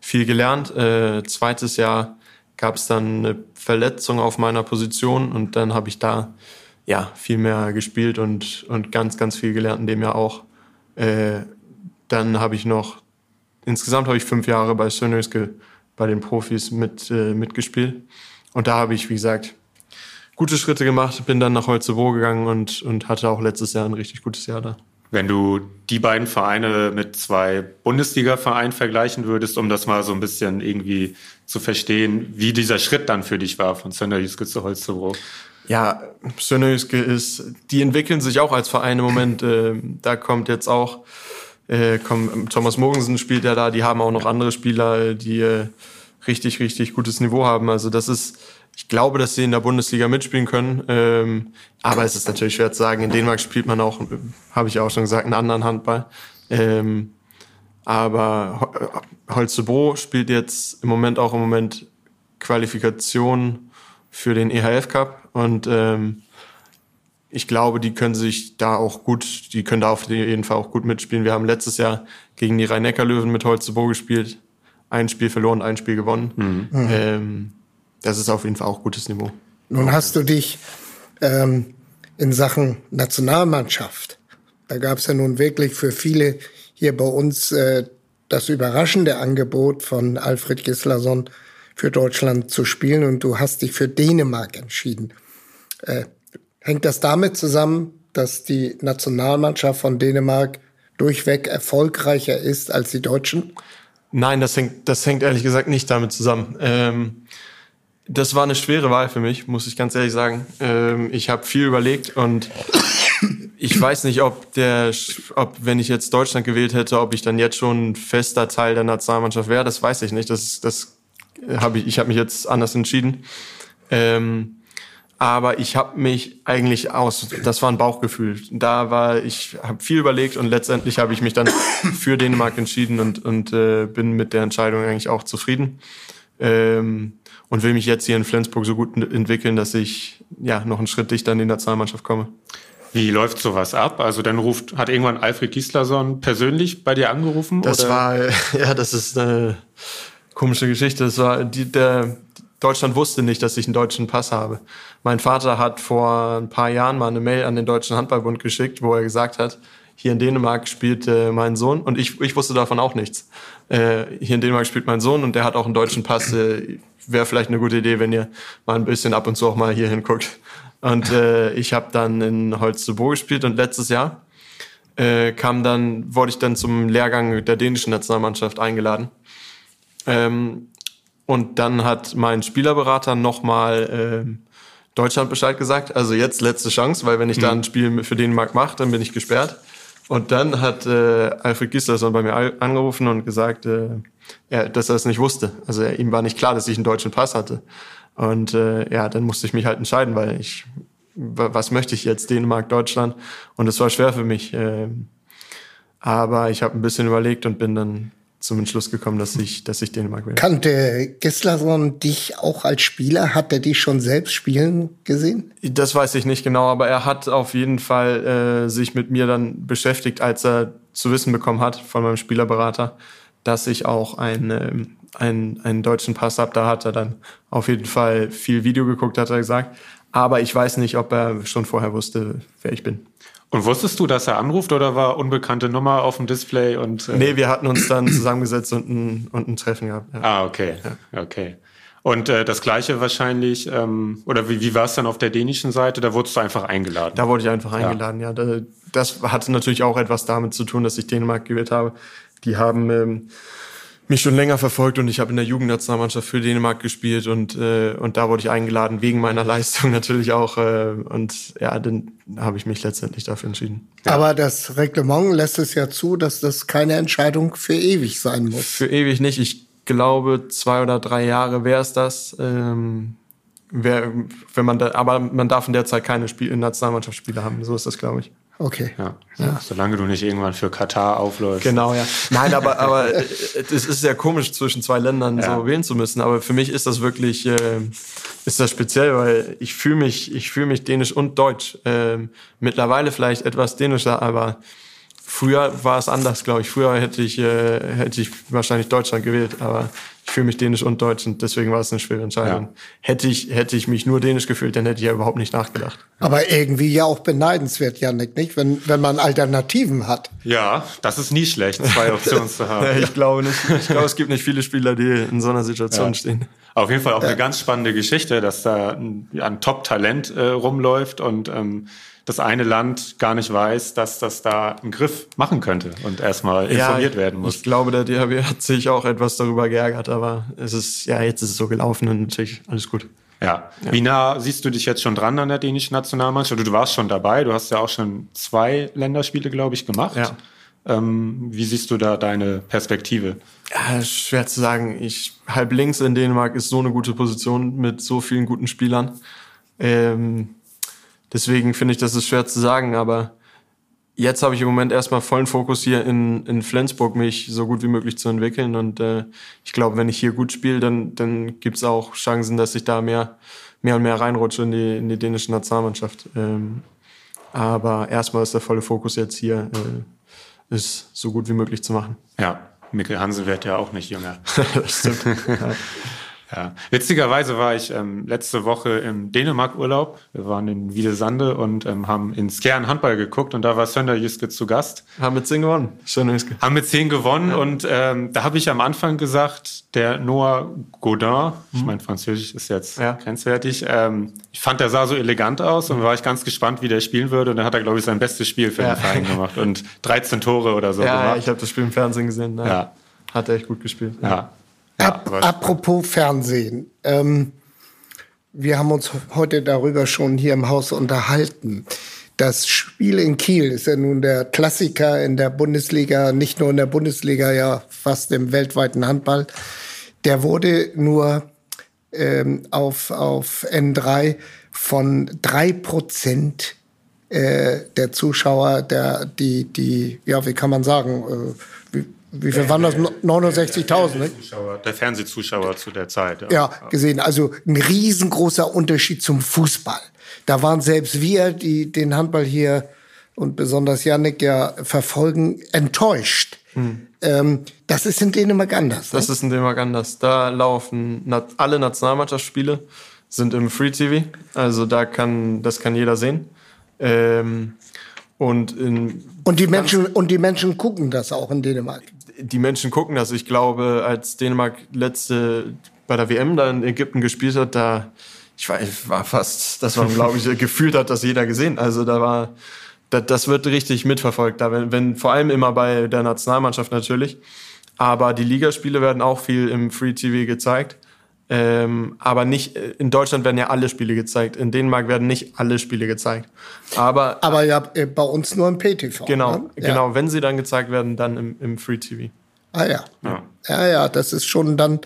viel gelernt. Äh, zweites Jahr gab es dann eine Verletzung auf meiner Position und dann habe ich da ja viel mehr gespielt und, und ganz, ganz viel gelernt in dem Jahr auch. Äh, dann habe ich noch, insgesamt habe ich fünf Jahre bei Sönöske bei den Profis mit, äh, mitgespielt. Und da habe ich, wie gesagt, gute Schritte gemacht, bin dann nach Holzebro gegangen und, und hatte auch letztes Jahr ein richtig gutes Jahr da. Wenn du die beiden Vereine mit zwei Bundesliga-Vereinen vergleichen würdest, um das mal so ein bisschen irgendwie zu verstehen, wie dieser Schritt dann für dich war von Sönderjyske zu Holzebro. Ja, Sönderjyske ist, die entwickeln sich auch als Verein im Moment. Äh, da kommt jetzt auch, äh, kommt, Thomas Mogensen spielt ja da, die haben auch noch andere Spieler, die äh, richtig, richtig gutes Niveau haben. Also das ist, ich glaube, dass sie in der Bundesliga mitspielen können. Ähm, aber es ist natürlich schwer zu sagen. In Dänemark spielt man auch, habe ich auch schon gesagt, einen anderen Handball. Ähm, aber Holstebro spielt jetzt im Moment auch im Moment Qualifikation für den EHF Cup und ähm, ich glaube, die können sich da auch gut, die können da auf jeden Fall auch gut mitspielen. Wir haben letztes Jahr gegen die Rhein-Neckar-Löwen mit Holstebro gespielt, ein Spiel verloren, ein Spiel gewonnen. Mhm. Ähm, das ist auf jeden Fall auch gutes Niveau. Nun hast du dich ähm, in Sachen Nationalmannschaft, da gab es ja nun wirklich für viele hier bei uns äh, das überraschende Angebot von Alfred Gislason für Deutschland zu spielen und du hast dich für Dänemark entschieden. Äh, hängt das damit zusammen, dass die Nationalmannschaft von Dänemark durchweg erfolgreicher ist als die Deutschen? Nein, das hängt, das hängt ehrlich gesagt nicht damit zusammen. Ähm, das war eine schwere Wahl für mich, muss ich ganz ehrlich sagen. Ähm, ich habe viel überlegt und ich weiß nicht, ob der, ob wenn ich jetzt Deutschland gewählt hätte, ob ich dann jetzt schon ein fester Teil der Nationalmannschaft wäre. Das weiß ich nicht. Das, das habe ich. Ich habe mich jetzt anders entschieden. Ähm, aber ich habe mich eigentlich aus. Das war ein Bauchgefühl. Da war ich habe viel überlegt und letztendlich habe ich mich dann für Dänemark entschieden und und äh, bin mit der Entscheidung eigentlich auch zufrieden. Ähm, und will mich jetzt hier in Flensburg so gut entwickeln, dass ich ja noch einen Schritt dichter in die Nationalmannschaft komme. Wie läuft sowas ab? Also dann ruft, hat irgendwann Alfred Gislason persönlich bei dir angerufen? Das oder? war, *laughs* ja, das ist eine komische Geschichte. Das war, die, der, Deutschland wusste nicht, dass ich einen deutschen Pass habe. Mein Vater hat vor ein paar Jahren mal eine Mail an den Deutschen Handballbund geschickt, wo er gesagt hat, hier in Dänemark spielt äh, mein Sohn und ich, ich wusste davon auch nichts. Äh, hier in Dänemark spielt mein Sohn und der hat auch einen deutschen Pass. Äh, Wäre vielleicht eine gute Idee, wenn ihr mal ein bisschen ab und zu auch mal hier hinguckt. Und äh, ich habe dann in Holstebro gespielt und letztes Jahr äh, kam dann, wurde ich dann zum Lehrgang der dänischen Nationalmannschaft eingeladen. Ähm, und dann hat mein Spielerberater nochmal äh, Deutschland Bescheid gesagt. Also jetzt letzte Chance, weil wenn ich mhm. da ein Spiel für Dänemark mache, dann bin ich gesperrt. Und dann hat äh, Alfred Gislason bei mir angerufen und gesagt, äh, er, dass er es nicht wusste. Also er, ihm war nicht klar, dass ich einen deutschen Pass hatte. Und äh, ja, dann musste ich mich halt entscheiden, weil ich, was möchte ich jetzt, Dänemark, Deutschland? Und es war schwer für mich. Äh, aber ich habe ein bisschen überlegt und bin dann zum Entschluss gekommen, dass ich, dass ich Dänemark will. Kannte Gislason dich auch als Spieler? Hat er dich schon selbst spielen gesehen? Das weiß ich nicht genau, aber er hat auf jeden Fall äh, sich mit mir dann beschäftigt, als er zu wissen bekommen hat von meinem Spielerberater, dass ich auch einen, ähm, einen, einen deutschen Pass habe. Da hat er dann auf jeden Fall viel Video geguckt, hat er gesagt. Aber ich weiß nicht, ob er schon vorher wusste, wer ich bin. Und wusstest du, dass er anruft oder war unbekannte Nummer auf dem Display? Und, äh nee, wir hatten uns dann zusammengesetzt und ein, und ein Treffen gehabt. Ja. Ah, okay. Ja. okay. Und äh, das gleiche wahrscheinlich, ähm, oder wie, wie war es dann auf der dänischen Seite? Da wurdest du einfach eingeladen. Da wurde ich einfach eingeladen, ja. ja. Das hatte natürlich auch etwas damit zu tun, dass ich Dänemark gewählt habe. Die haben ähm, mich schon länger verfolgt und ich habe in der Jugendnationalmannschaft für Dänemark gespielt und äh, und da wurde ich eingeladen wegen meiner *laughs* Leistung natürlich auch äh, und ja, dann habe ich mich letztendlich dafür entschieden. Ja. Aber das Reglement lässt es ja zu, dass das keine Entscheidung für ewig sein muss. Für ewig nicht. Ich glaube zwei oder drei Jahre wäre es das. Ähm, wär, wenn man da, aber man darf in der Zeit keine Spiel Nationalmannschaftsspiele haben. So ist das, glaube ich. Okay. Ja. ja. Solange du nicht irgendwann für Katar aufläufst. Genau, ja. Nein, aber, aber *laughs* es ist sehr komisch, zwischen zwei Ländern ja. so wählen zu müssen. Aber für mich ist das wirklich, äh, ist das speziell, weil ich fühle mich, ich fühle mich dänisch und deutsch. Ähm, mittlerweile vielleicht etwas dänischer, aber früher war es anders, glaube ich. Früher hätte ich, äh, hätte ich wahrscheinlich Deutschland gewählt, aber ich fühle mich dänisch und deutsch und deswegen war es eine schwere Entscheidung. Ja. Hätte ich, hätte ich mich nur dänisch gefühlt, dann hätte ich ja überhaupt nicht nachgedacht. Aber irgendwie ja auch beneidenswert, Janik, nicht? Wenn, wenn man Alternativen hat. Ja, das ist nie schlecht, zwei Optionen zu haben. *laughs* ich glaube nicht. Ich glaube, es gibt nicht viele Spieler, die in so einer Situation ja. stehen. Auf jeden Fall auch ja. eine ganz spannende Geschichte, dass da ein, ein Top-Talent äh, rumläuft und ähm, das eine Land gar nicht weiß, dass das da einen Griff machen könnte und erstmal informiert ja, werden muss. Ich glaube, der DHB hat sich auch etwas darüber geärgert, aber es ist, ja, jetzt ist es so gelaufen und natürlich alles gut. Ja. ja. Wie nah siehst du dich jetzt schon dran an der dänischen Nationalmannschaft? Du, du warst schon dabei, du hast ja auch schon zwei Länderspiele, glaube ich, gemacht. Ja. Ähm, wie siehst du da deine Perspektive? Ja, schwer zu sagen. Ich halb links in Dänemark ist so eine gute Position mit so vielen guten Spielern. Ähm, Deswegen finde ich, das ist schwer zu sagen, aber jetzt habe ich im Moment erstmal vollen Fokus hier in, in Flensburg, mich so gut wie möglich zu entwickeln. Und äh, ich glaube, wenn ich hier gut spiele, dann, dann gibt es auch Chancen, dass ich da mehr, mehr und mehr reinrutsche in die, in die dänische Nationalmannschaft. Ähm, aber erstmal ist der volle Fokus jetzt hier, äh, ist so gut wie möglich zu machen. Ja, Mikkel Hansen wird ja auch nicht jünger. *laughs* stimmt. Ja. *laughs* Ja, witzigerweise war ich ähm, letzte Woche im Dänemark-Urlaub. Wir waren in Wiedesande und ähm, haben ins Kern Handball geguckt und da war Sönder Jüske zu Gast. Haben mit zehn gewonnen. Sönder Jüske. Haben mit zehn gewonnen ja. und ähm, da habe ich am Anfang gesagt, der Noah Godin, mhm. ich meine, Französisch ist jetzt ja. grenzwertig, ähm, ich fand, der sah so elegant aus und war ich ganz gespannt, wie der spielen würde. Und dann hat er, glaube ich, sein bestes Spiel für ja. den Verein gemacht und *laughs* 13 Tore oder so ja, gemacht. Ja, ich habe das Spiel im Fernsehen gesehen. Ja. Hat er echt gut gespielt. Ja. Ap apropos Fernsehen. Ähm, wir haben uns heute darüber schon hier im Haus unterhalten. Das Spiel in Kiel ist ja nun der Klassiker in der Bundesliga, nicht nur in der Bundesliga, ja fast im weltweiten Handball. Der wurde nur ähm, auf, auf N3 von drei Prozent äh, der Zuschauer, der, die, die, ja, wie kann man sagen, äh, wie viel waren das? 69.000, ne? Der Fernsehzuschauer zu der Zeit. Ja. ja, gesehen. Also ein riesengroßer Unterschied zum Fußball. Da waren selbst wir, die den Handball hier und besonders Yannick ja verfolgen, enttäuscht. Hm. Ähm, das ist in Dänemark anders. Das ne? ist in Dänemark anders. Da laufen alle Nationalmannschaftsspiele sind im Free TV. Also da kann, das kann jeder sehen. Ähm, und, in und die Menschen und die Menschen gucken das auch in Dänemark die Menschen gucken das. Ich glaube, als Dänemark letzte bei der WM da in Ägypten gespielt hat, da ich war, war fast, das war glaube ich *laughs* gefühlt hat das jeder gesehen. Also da war das, das wird richtig mitverfolgt. Da wenn, wenn vor allem immer bei der Nationalmannschaft natürlich, aber die Ligaspiele werden auch viel im Free TV gezeigt. Ähm, aber nicht, äh, in Deutschland werden ja alle Spiele gezeigt. In Dänemark werden nicht alle Spiele gezeigt. Aber, aber ja, äh, bei uns nur im PTV. Genau, ne? ja. genau. Wenn sie dann gezeigt werden, dann im, im Free TV. Ah ja. ja. Ja, ja, das ist schon dann,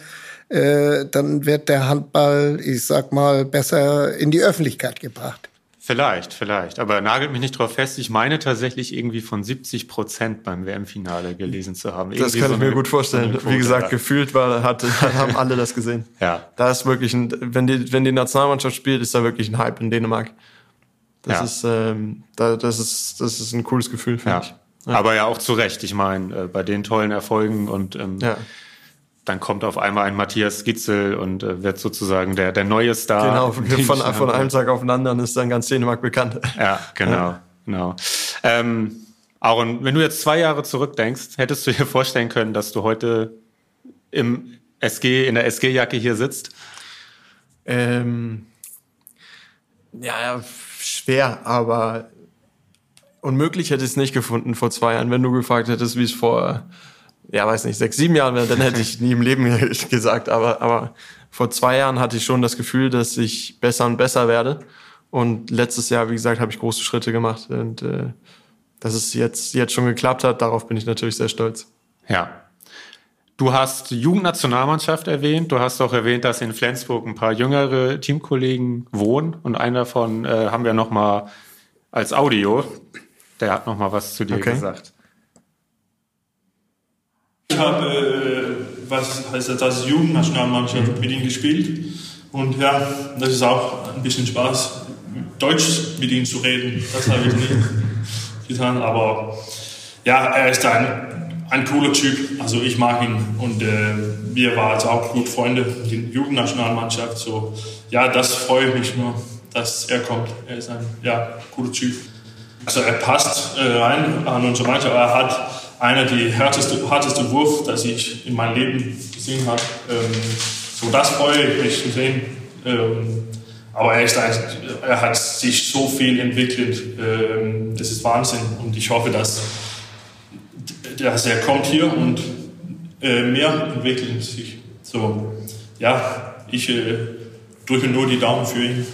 äh, dann wird der Handball, ich sag mal, besser in die Öffentlichkeit gebracht. Vielleicht, vielleicht. Aber nagelt mich nicht drauf fest. Ich meine tatsächlich irgendwie von 70 Prozent beim WM-Finale gelesen zu haben. Irgendwie das kann so ich mir gut vorstellen. Wie gesagt, gefühlt war, hat, *laughs* haben alle das gesehen. ja. Da ist wirklich ein, wenn die, wenn die Nationalmannschaft spielt, ist da wirklich ein Hype in Dänemark. Das ja. ist, ähm, da, das ist, das ist ein cooles Gefühl, finde ja. ich. Ja. Aber ja auch zu Recht. Ich meine, äh, bei den tollen Erfolgen und ähm, ja dann kommt auf einmal ein Matthias Gitzel und äh, wird sozusagen der, der neue Star. Genau, von, von einem Tag auf den anderen ist dann ganz Dänemark bekannt. Ja, genau, ja. genau. Ähm, Aaron, wenn du jetzt zwei Jahre zurückdenkst, hättest du dir vorstellen können, dass du heute im SG, in der SG-Jacke hier sitzt? Ähm, ja, ja, schwer, aber unmöglich hätte ich es nicht gefunden vor zwei Jahren. Wenn du gefragt hättest, wie es vor, ja, weiß nicht, sechs, sieben Jahren dann hätte ich nie im Leben *laughs* gesagt. Aber, aber vor zwei Jahren hatte ich schon das Gefühl, dass ich besser und besser werde. Und letztes Jahr, wie gesagt, habe ich große Schritte gemacht. Und äh, dass es jetzt, jetzt schon geklappt hat, darauf bin ich natürlich sehr stolz. Ja. Du hast Jugendnationalmannschaft erwähnt. Du hast auch erwähnt, dass in Flensburg ein paar jüngere Teamkollegen wohnen. Und einer davon äh, haben wir noch mal als Audio. Der hat noch mal was zu dir okay. gesagt. Ich habe, äh, was heißt das, als Jugendnationalmannschaft mit ihm gespielt. Und ja, das ist auch ein bisschen Spaß, Deutsch mit ihm zu reden. Das habe ich nicht *laughs* getan. Aber ja, er ist ein, ein cooler Typ. Also ich mag ihn. Und äh, wir waren also auch gut Freunde, die Jugendnationalmannschaft. So, ja, das freut mich nur, dass er kommt. Er ist ein ja, cooler Typ. Also er passt äh, rein an unsere Mannschaft. Er hat einer der härteste, härteste Wurf, das ich in meinem Leben gesehen habe. Ähm, so das freue ich mich zu sehen. Ähm, aber er, ist, er hat sich so viel entwickelt. Ähm, das ist Wahnsinn. Und ich hoffe, dass, dass er kommt hier und äh, mehr entwickelt sich. So, ja, ich äh, drücke nur die Daumen für ihn.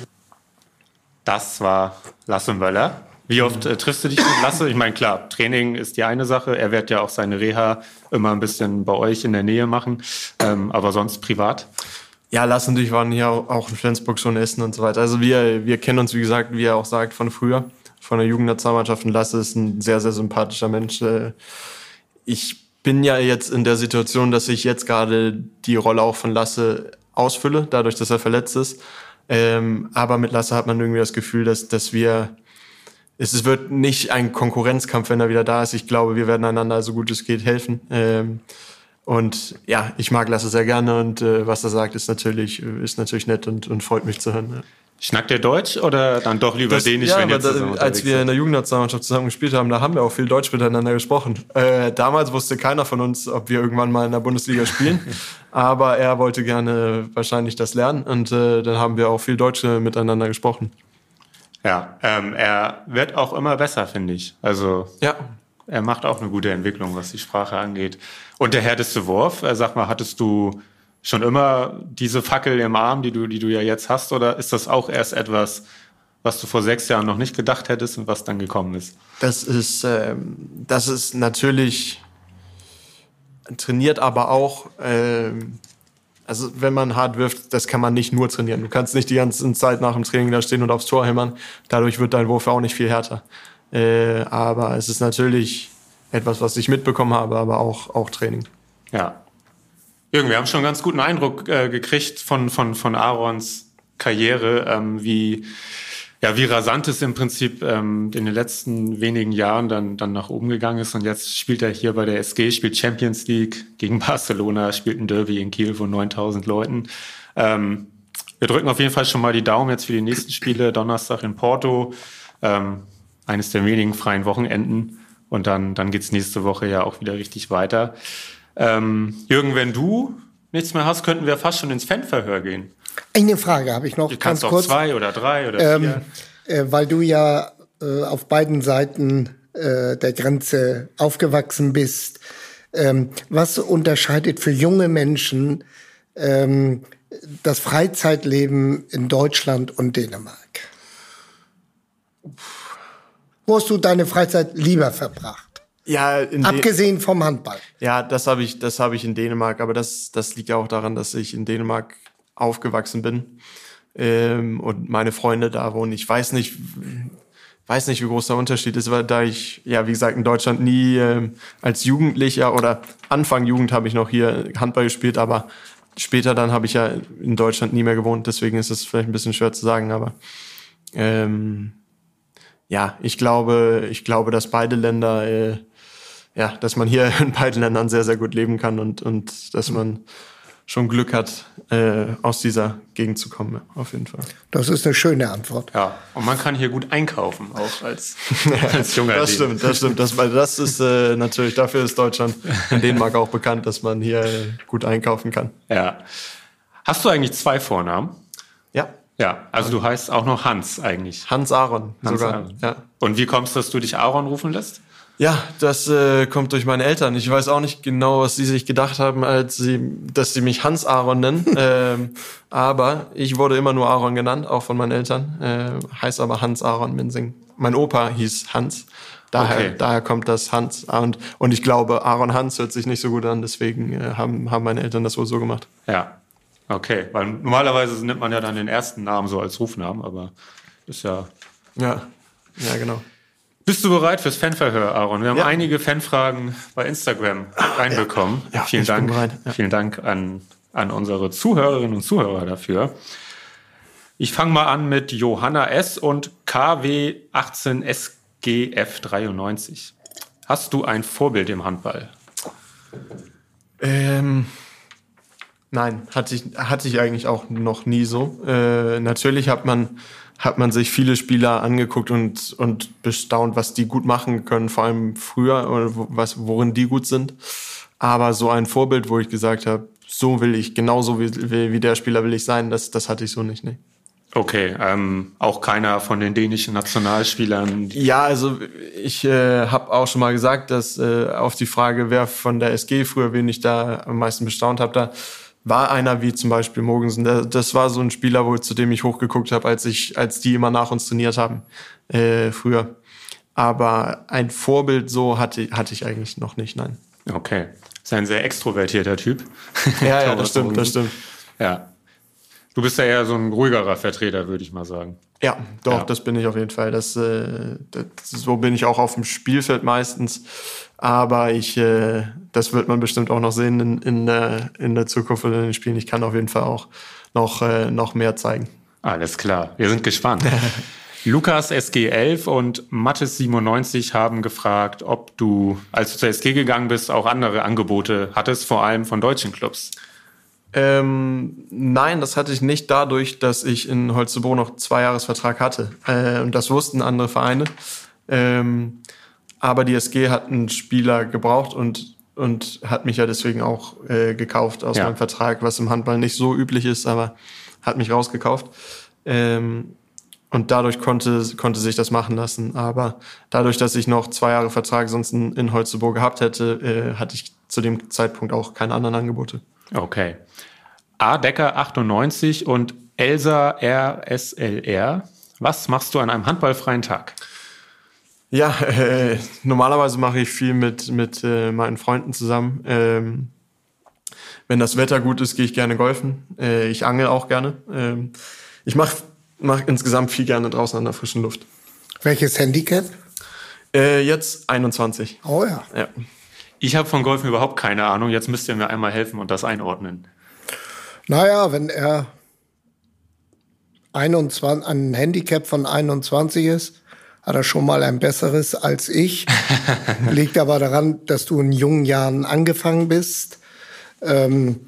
Das war Lasse Möller. Wie oft äh, triffst du dich mit Lasse? Ich meine, klar, Training ist die eine Sache. Er wird ja auch seine Reha immer ein bisschen bei euch in der Nähe machen. Ähm, aber sonst privat? Ja, Lasse und ich waren hier auch in Flensburg schon essen und so weiter. Also wir, wir kennen uns, wie gesagt, wie er auch sagt, von früher, von der Jugendnationalmannschaft. Und Lasse ist ein sehr, sehr sympathischer Mensch. Äh, ich bin ja jetzt in der Situation, dass ich jetzt gerade die Rolle auch von Lasse ausfülle, dadurch, dass er verletzt ist. Ähm, aber mit Lasse hat man irgendwie das Gefühl, dass, dass wir es wird nicht ein Konkurrenzkampf, wenn er wieder da ist. Ich glaube, wir werden einander so gut es geht helfen. Ähm, und ja, ich mag Lasse sehr gerne und äh, was er sagt, ist natürlich, ist natürlich nett und, und freut mich zu hören. Ja. Schnackt der Deutsch oder dann doch lieber das, Dänisch, ja, wenn ihr zusammen da, Als wir in der Jugendnationalmannschaft zusammen gespielt haben, da haben wir auch viel Deutsch miteinander gesprochen. Äh, damals wusste keiner von uns, ob wir irgendwann mal in der Bundesliga spielen. *laughs* aber er wollte gerne wahrscheinlich das lernen und äh, dann haben wir auch viel Deutsch miteinander gesprochen. Ja, ähm, er wird auch immer besser, finde ich. Also ja. er macht auch eine gute Entwicklung, was die Sprache angeht. Und der härteste Wurf, äh, sag mal, hattest du schon immer diese Fackel im Arm, die du, die du ja jetzt hast, oder ist das auch erst etwas, was du vor sechs Jahren noch nicht gedacht hättest und was dann gekommen ist? Das ist, ähm, das ist natürlich trainiert, aber auch ähm, also wenn man hart wirft, das kann man nicht nur trainieren. Du kannst nicht die ganze Zeit nach dem Training da stehen und aufs Tor hämmern. Dadurch wird dein Wurf auch nicht viel härter. Äh, aber es ist natürlich etwas, was ich mitbekommen habe, aber auch, auch Training. Ja. Jürgen, wir haben schon einen ganz guten Eindruck äh, gekriegt von, von, von Aarons Karriere, ähm, wie, ja, wie rasant es im Prinzip ähm, in den letzten wenigen Jahren dann, dann nach oben gegangen ist. Und jetzt spielt er hier bei der SG, spielt Champions League gegen *laughs* Barcelona, spielt ein Derby in Kiel von 9000 Leuten. Ähm, wir drücken auf jeden Fall schon mal die Daumen jetzt für die nächsten Spiele. Donnerstag in Porto, ähm, eines der wenigen freien Wochenenden. Und dann, dann geht's nächste Woche ja auch wieder richtig weiter. Ähm, Jürgen, wenn du nichts mehr hast, könnten wir fast schon ins Fanverhör gehen. Eine Frage habe ich noch. Du kannst auch zwei oder drei oder ähm, vier. Äh, weil du ja äh, auf beiden Seiten äh, der Grenze aufgewachsen bist. Ähm, was unterscheidet für junge Menschen ähm, das Freizeitleben in Deutschland und Dänemark? Wo hast du deine Freizeit lieber verbracht? Ja, abgesehen vom Handball. Ja, das habe ich, das habe ich in Dänemark, aber das, das liegt ja auch daran, dass ich in Dänemark aufgewachsen bin ähm, und meine Freunde da wohnen. Ich weiß nicht, weiß nicht, wie groß der Unterschied ist, weil da ich, ja, wie gesagt, in Deutschland nie ähm, als Jugendlicher oder Anfang Jugend habe ich noch hier Handball gespielt, aber später dann habe ich ja in Deutschland nie mehr gewohnt, deswegen ist es vielleicht ein bisschen schwer zu sagen, aber ähm, ja, ich glaube, ich glaube, dass beide Länder, äh, ja, dass man hier *laughs* in beiden Ländern sehr, sehr gut leben kann und, und dass man schon Glück hat, äh, aus dieser Gegend zu kommen, auf jeden Fall. Das ist eine schöne Antwort. Ja, und man kann hier gut einkaufen, auch als, *laughs* als junger Das stimmt, das stimmt. Das, weil das ist äh, natürlich, dafür ist Deutschland in Dänemark auch bekannt, dass man hier äh, gut einkaufen kann. Ja. Hast du eigentlich zwei Vornamen? Ja, also du heißt auch noch Hans eigentlich. Hans Aaron Hans sogar. Aaron. Ja. Und wie kommst du, dass du dich Aaron rufen lässt? Ja, das äh, kommt durch meine Eltern. Ich weiß auch nicht genau, was sie sich gedacht haben, als sie, dass sie mich Hans Aaron nennen. *laughs* ähm, aber ich wurde immer nur Aaron genannt, auch von meinen Eltern. Äh, heißt aber Hans Aaron Minsing. Mein Opa hieß Hans. Daher, Okay. daher kommt das Hans. Und, und ich glaube, Aaron Hans hört sich nicht so gut an. Deswegen äh, haben, haben meine Eltern das wohl so gemacht. Ja. Okay, weil normalerweise nimmt man ja dann den ersten Namen so als Rufnamen, aber ist ja. Ja, ja, genau. Bist du bereit fürs Fanverhör, Aaron? Wir haben Ja. einige Fanfragen bei Instagram reinbekommen. Ja, vielen ich bin Dank. bereit, ja. Vielen Dank an, an unsere Zuhörerinnen und Zuhörer dafür. Ich fange mal an mit Johanna S. und KW18SGF93. Hast du ein Vorbild im Handball? Ähm, nein, hatte ich, hatte ich eigentlich auch noch nie so. Äh, natürlich hat man, hat man sich viele Spieler angeguckt und, und bestaunt, was die gut machen können, vor allem früher, oder was, worin die gut sind. Aber so ein Vorbild, wo ich gesagt habe, so will ich, genauso wie, wie, wie der Spieler will ich sein, das, das hatte ich so nicht. Nee. Okay, ähm, auch keiner von den dänischen Nationalspielern. Ja, also ich äh, habe auch schon mal gesagt, dass äh, auf die Frage, wer von der SG früher, wen ich da am meisten bestaunt habe, da war einer wie zum Beispiel Mogensen. Das war so ein Spieler, wo, zu dem ich hochgeguckt habe, als ich, als die immer nach uns trainiert haben äh, früher. Aber ein Vorbild so hatte, hatte ich eigentlich noch nicht, nein. Okay, ist ein sehr extrovertierter Typ. *laughs* Ja, ja, *laughs* das stimmt, das stimmt. Ja. Du bist ja eher so ein ruhigerer Vertreter, würde ich mal sagen. Ja, doch, Ja. das bin ich auf jeden Fall. Das, äh, das, so bin ich auch auf dem Spielfeld meistens. Aber ich, äh, das wird man bestimmt auch noch sehen in, in, der, in der Zukunft oder in den Spielen. Ich kann auf jeden Fall auch noch, äh, noch mehr zeigen. Alles klar, wir sind gespannt. *laughs* Lukas SG11 und Mattes97 haben gefragt, ob du, als du zur SG gegangen bist, auch andere Angebote hattest, vor allem von deutschen Clubs. Ähm, nein, das hatte ich nicht dadurch, dass ich in Holstebro noch zwei Jahresvertrag hatte. Äh, und das wussten andere Vereine. Ähm, aber die SG hat einen Spieler gebraucht und, und hat mich ja deswegen auch äh, gekauft aus Ja. meinem Vertrag, was im Handball nicht so üblich ist, aber hat mich rausgekauft. Ähm, und dadurch konnte, konnte sich das machen lassen. Aber dadurch, dass ich noch zwei Jahre Vertrag sonst in, in Holstebro gehabt hätte, äh, hatte ich zu dem Zeitpunkt auch keine anderen Angebote. Okay. A. Decker 98 und Elsa RSLR. Was machst du an einem handballfreien Tag? Ja, äh, normalerweise mache ich viel mit, mit äh, meinen Freunden zusammen. Ähm, wenn das Wetter gut ist, gehe ich gerne golfen. Äh, ich angel auch gerne. Ähm, ich mache mach insgesamt viel gerne draußen an der frischen Luft. Welches Handicap? Äh, jetzt 21. Oh ja. Ja. Ich habe von Golfen überhaupt keine Ahnung. Jetzt müsst ihr mir einmal helfen und das einordnen. Naja, wenn er 21, ein Handicap von 21 ist, hat er schon mal ein besseres als ich. *laughs* Liegt aber daran, dass du in jungen Jahren angefangen bist. Ähm,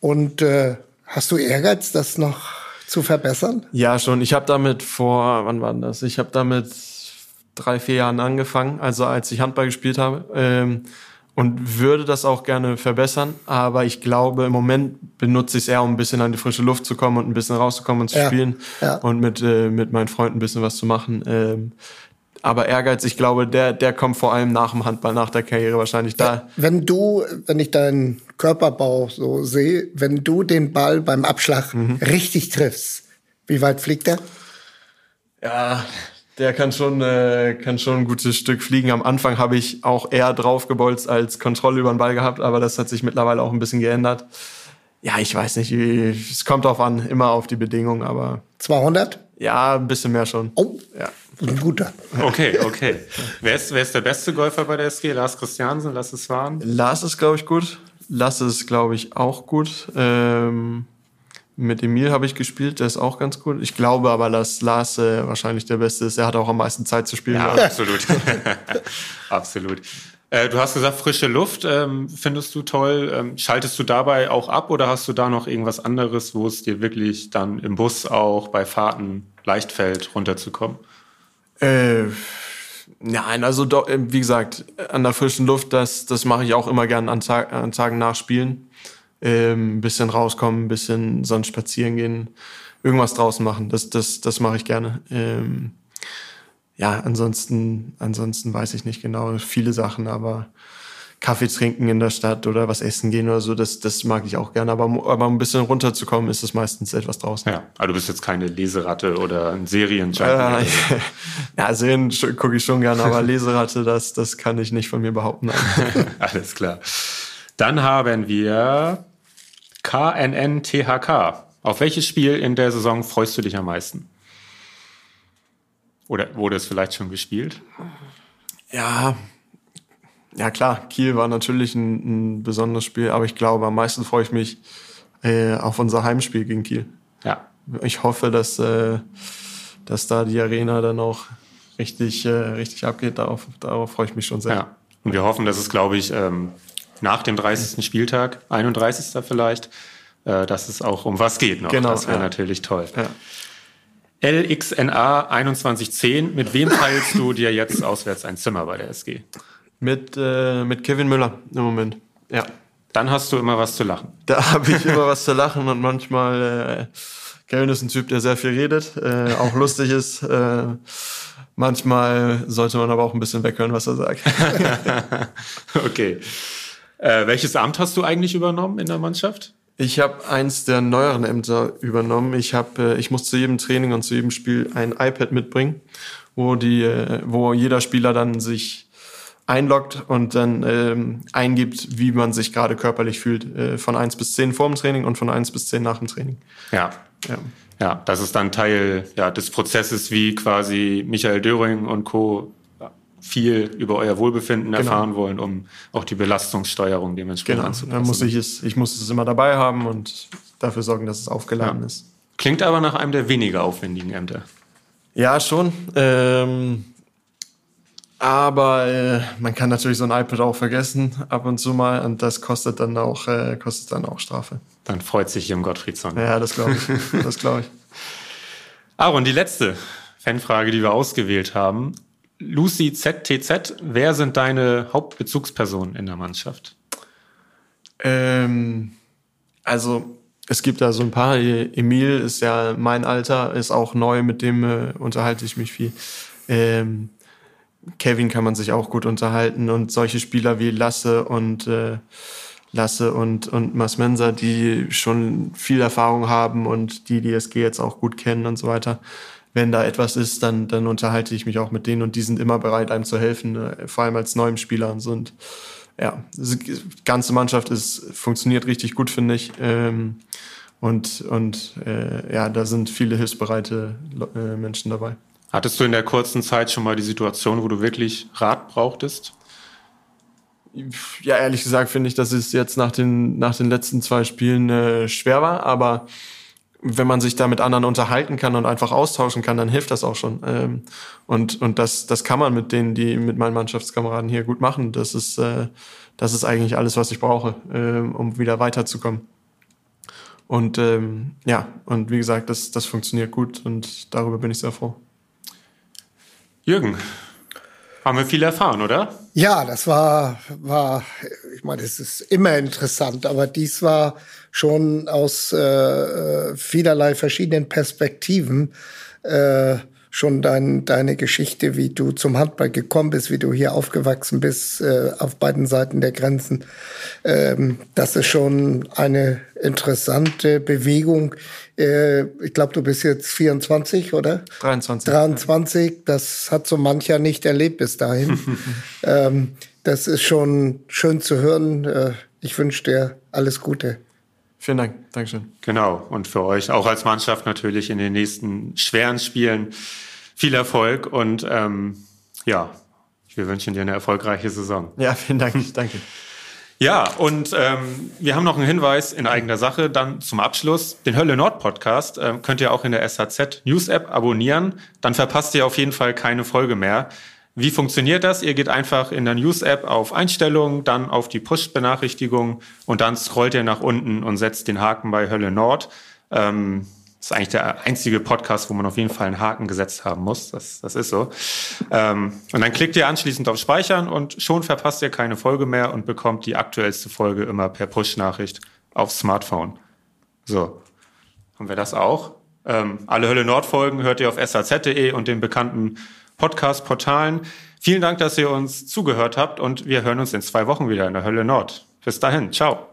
und äh, hast du Ehrgeiz, das noch zu verbessern? Ja, schon. Ich habe damit vor, wann war das? Ich habe damit drei, vier Jahren angefangen, also als ich Handball gespielt habe. Ähm, und würde das auch gerne verbessern. Aber ich glaube, im Moment benutze ich es eher, um ein bisschen an die frische Luft zu kommen und ein bisschen rauszukommen und zu Ja, spielen ja. und mit, äh, mit meinen Freunden ein bisschen was zu machen. Ähm, aber Ehrgeiz, ich glaube, der, der kommt vor allem nach dem Handball, nach der Karriere wahrscheinlich da. Wenn du, wenn ich deinen Körperbau so sehe, wenn du den Ball beim Abschlag richtig triffst, wie weit fliegt er? Ja, der kann schon, äh, kann schon ein gutes Stück fliegen. Am Anfang habe ich auch eher draufgebolzt als Kontrolle über den Ball gehabt, aber das hat sich mittlerweile auch ein bisschen geändert. Ja, ich weiß nicht, es kommt drauf an, immer auf die Bedingungen, aber 200? ja, ein bisschen mehr schon. Oh, Ja. ein guter. Okay, okay. wer, ist, wer ist der beste Golfer bei der SG? Lars Christiansen, Lass es fahren? Lars ist, glaube ich, gut. Lass ist, glaube ich, auch gut. Ähm, mit Emil habe ich gespielt, der ist auch ganz gut. Ich glaube aber, dass Lars äh, wahrscheinlich der Beste ist. Er hat auch am meisten Zeit zu spielen. Ja, absolut. *laughs* absolut. Äh, du hast gesagt, frische Luft ähm, findest du toll. Ähm, schaltest du dabei auch ab oder hast du da noch irgendwas anderes, wo es dir wirklich dann im Bus auch bei Fahrten leicht fällt, runterzukommen? Äh, nein, also doch, äh, wie gesagt, an der frischen Luft, das, das mache ich auch immer gern an, Tag, an Tagen nach Spielen. Ähm, ein bisschen rauskommen, ein bisschen sonst spazieren gehen. irgendwas draußen machen. Das, das, das mache ich gerne. Ähm, ja, ansonsten, ansonsten weiß ich nicht genau viele Sachen, aber Kaffee trinken in der Stadt oder was essen gehen oder so, das, das mag ich auch gerne. Aber, aber um ein bisschen runterzukommen, ist es meistens etwas draußen. Ja, aber du bist jetzt keine Leseratte oder ein Serienjunkie. Äh, *laughs* ja, Serien gucke ich schon gerne, aber *laughs* Leseratte, das, das kann ich nicht von mir behaupten. *laughs* Alles klar. Dann haben wir KNNTHK. Auf welches Spiel in der Saison freust du dich am meisten? Oder wurde es vielleicht schon gespielt? Ja, ja klar, Kiel war natürlich ein, ein besonderes Spiel, aber ich glaube, am meisten freue ich mich äh, auf unser Heimspiel gegen Kiel. Ja. Ich hoffe, dass, äh, dass da die Arena dann auch richtig, äh, richtig abgeht. Darauf, darauf freue ich mich schon sehr. Ja. Und wir hoffen, dass es, glaube ich, ähm, nach dem 30. Spieltag, 31. vielleicht, äh, dass es auch um was geht noch. Genau, das wäre ja. natürlich toll. Ja. LXNA 2110, mit wem teilst du dir jetzt auswärts ein Zimmer bei der SG? Mit, äh, mit Kevin Müller im Moment. Ja. Dann hast du immer was zu lachen. Da habe ich immer *laughs* was zu lachen und manchmal, äh, Kevin ist ein Typ, der sehr viel redet, äh, auch lustig ist. Äh, manchmal sollte man aber auch ein bisschen weghören, was er sagt. *laughs* okay. Äh, welches Amt hast du eigentlich übernommen in der Mannschaft? Ich habe eins der neueren Ämter übernommen. Ich habe, äh, ich muss zu jedem Training und zu jedem Spiel ein iPad mitbringen, wo die, äh, wo jeder Spieler dann sich einloggt und dann ähm, eingibt, wie man sich gerade körperlich fühlt, äh, von 1 bis 10 vor dem Training und von 1 bis 10 nach dem Training. Ja. Ja. Ja, das ist dann Teil ja, des Prozesses, wie quasi Michael Döring und Co. viel über euer Wohlbefinden erfahren wollen, um auch die Belastungssteuerung dementsprechend Genau. anzupassen. Dann muss ich es, ich muss es immer dabei haben und dafür sorgen, dass es aufgeladen Ja. ist. Klingt aber nach einem der weniger aufwendigen Ämter. Ja, schon. Ähm, aber äh, man kann natürlich so ein iPad auch vergessen ab und zu mal und das kostet dann auch, äh, kostet dann auch Strafe. Dann freut sich Jim Gottfriedson. Ja, das glaube ich. *laughs* Das glaube ich. Aaron, die letzte Fanfrage, die wir ausgewählt haben. Lucy ZTZ, wer sind deine Hauptbezugspersonen in der Mannschaft? Ähm, also es gibt da so ein paar. Emil ist ja mein Alter, ist auch neu, mit dem äh, unterhalte ich mich viel. Ähm, Kevin kann man sich auch gut unterhalten und solche Spieler wie Lasse und äh, Lasse und und Masmensa, die schon viel Erfahrung haben und die die SG jetzt auch gut kennen und so weiter. Wenn da etwas ist, dann dann unterhalte ich mich auch mit denen und die sind immer bereit, einem zu helfen, äh, vor allem als neuem Spieler und sind ja, die ganze Mannschaft ist funktioniert richtig gut, finde ich. Ähm, und und äh, ja, da sind viele hilfsbereite äh, Menschen dabei. Hattest du in der kurzen Zeit schon mal die Situation, wo du wirklich Rat brauchtest? Ja, ehrlich gesagt finde ich, dass es jetzt nach den, nach den letzten zwei Spielen äh, schwer war, aber wenn man sich da mit anderen unterhalten kann und einfach austauschen kann, dann hilft das auch schon. Ähm, und und das, das kann man mit denen, die mit meinen Mannschaftskameraden hier gut machen. Das ist, äh, das ist eigentlich alles, was ich brauche, ähm, um wieder weiterzukommen. Und ähm, ja, und wie gesagt, das, das funktioniert gut und darüber bin ich sehr froh. Jürgen, haben wir viel erfahren, oder? Ja, das war, war, ich meine, es ist immer interessant, aber dies war schon aus äh, vielerlei verschiedenen Perspektiven äh, schon dein, deine Geschichte, wie du zum Handball gekommen bist, wie du hier aufgewachsen bist, äh, auf beiden Seiten der Grenzen. Ähm, das ist schon eine interessante Bewegung. Äh, ich glaube, du bist jetzt 24, oder? 23. 23, das hat so mancher nicht erlebt bis dahin. *laughs* ähm, das ist schon schön zu hören. Äh, ich wünsche dir alles Gute. Vielen Dank. Dankeschön. Genau. Und für euch auch als Mannschaft natürlich in den nächsten schweren Spielen viel Erfolg und ähm, ja, wir wünschen dir eine erfolgreiche Saison. Ja, vielen Dank. Danke. *laughs* Ja, und ähm, wir haben noch einen Hinweis in eigener Sache dann zum Abschluss. Den Hölle Nord Podcast ähm, könnt ihr auch in der SHZ News App abonnieren. Dann verpasst ihr auf jeden Fall keine Folge mehr. Wie funktioniert das? Ihr geht einfach in der News App auf Einstellungen, dann auf die Push-Benachrichtigung und dann scrollt ihr nach unten und setzt den Haken bei Hölle Nord. Ähm, das ist eigentlich der einzige Podcast, wo man auf jeden Fall einen Haken gesetzt haben muss. Das, das ist so. Ähm, und dann klickt ihr anschließend auf Speichern und schon verpasst ihr keine Folge mehr und bekommt die aktuellste Folge immer per Push-Nachricht aufs Smartphone. So. Haben wir das auch? Ähm, alle Hölle Nord Folgen hört ihr auf saz.de und den bekannten Podcast-Portalen. Vielen Dank, dass ihr uns zugehört habt und wir hören uns in zwei Wochen wieder in der Hölle Nord. Bis dahin, ciao.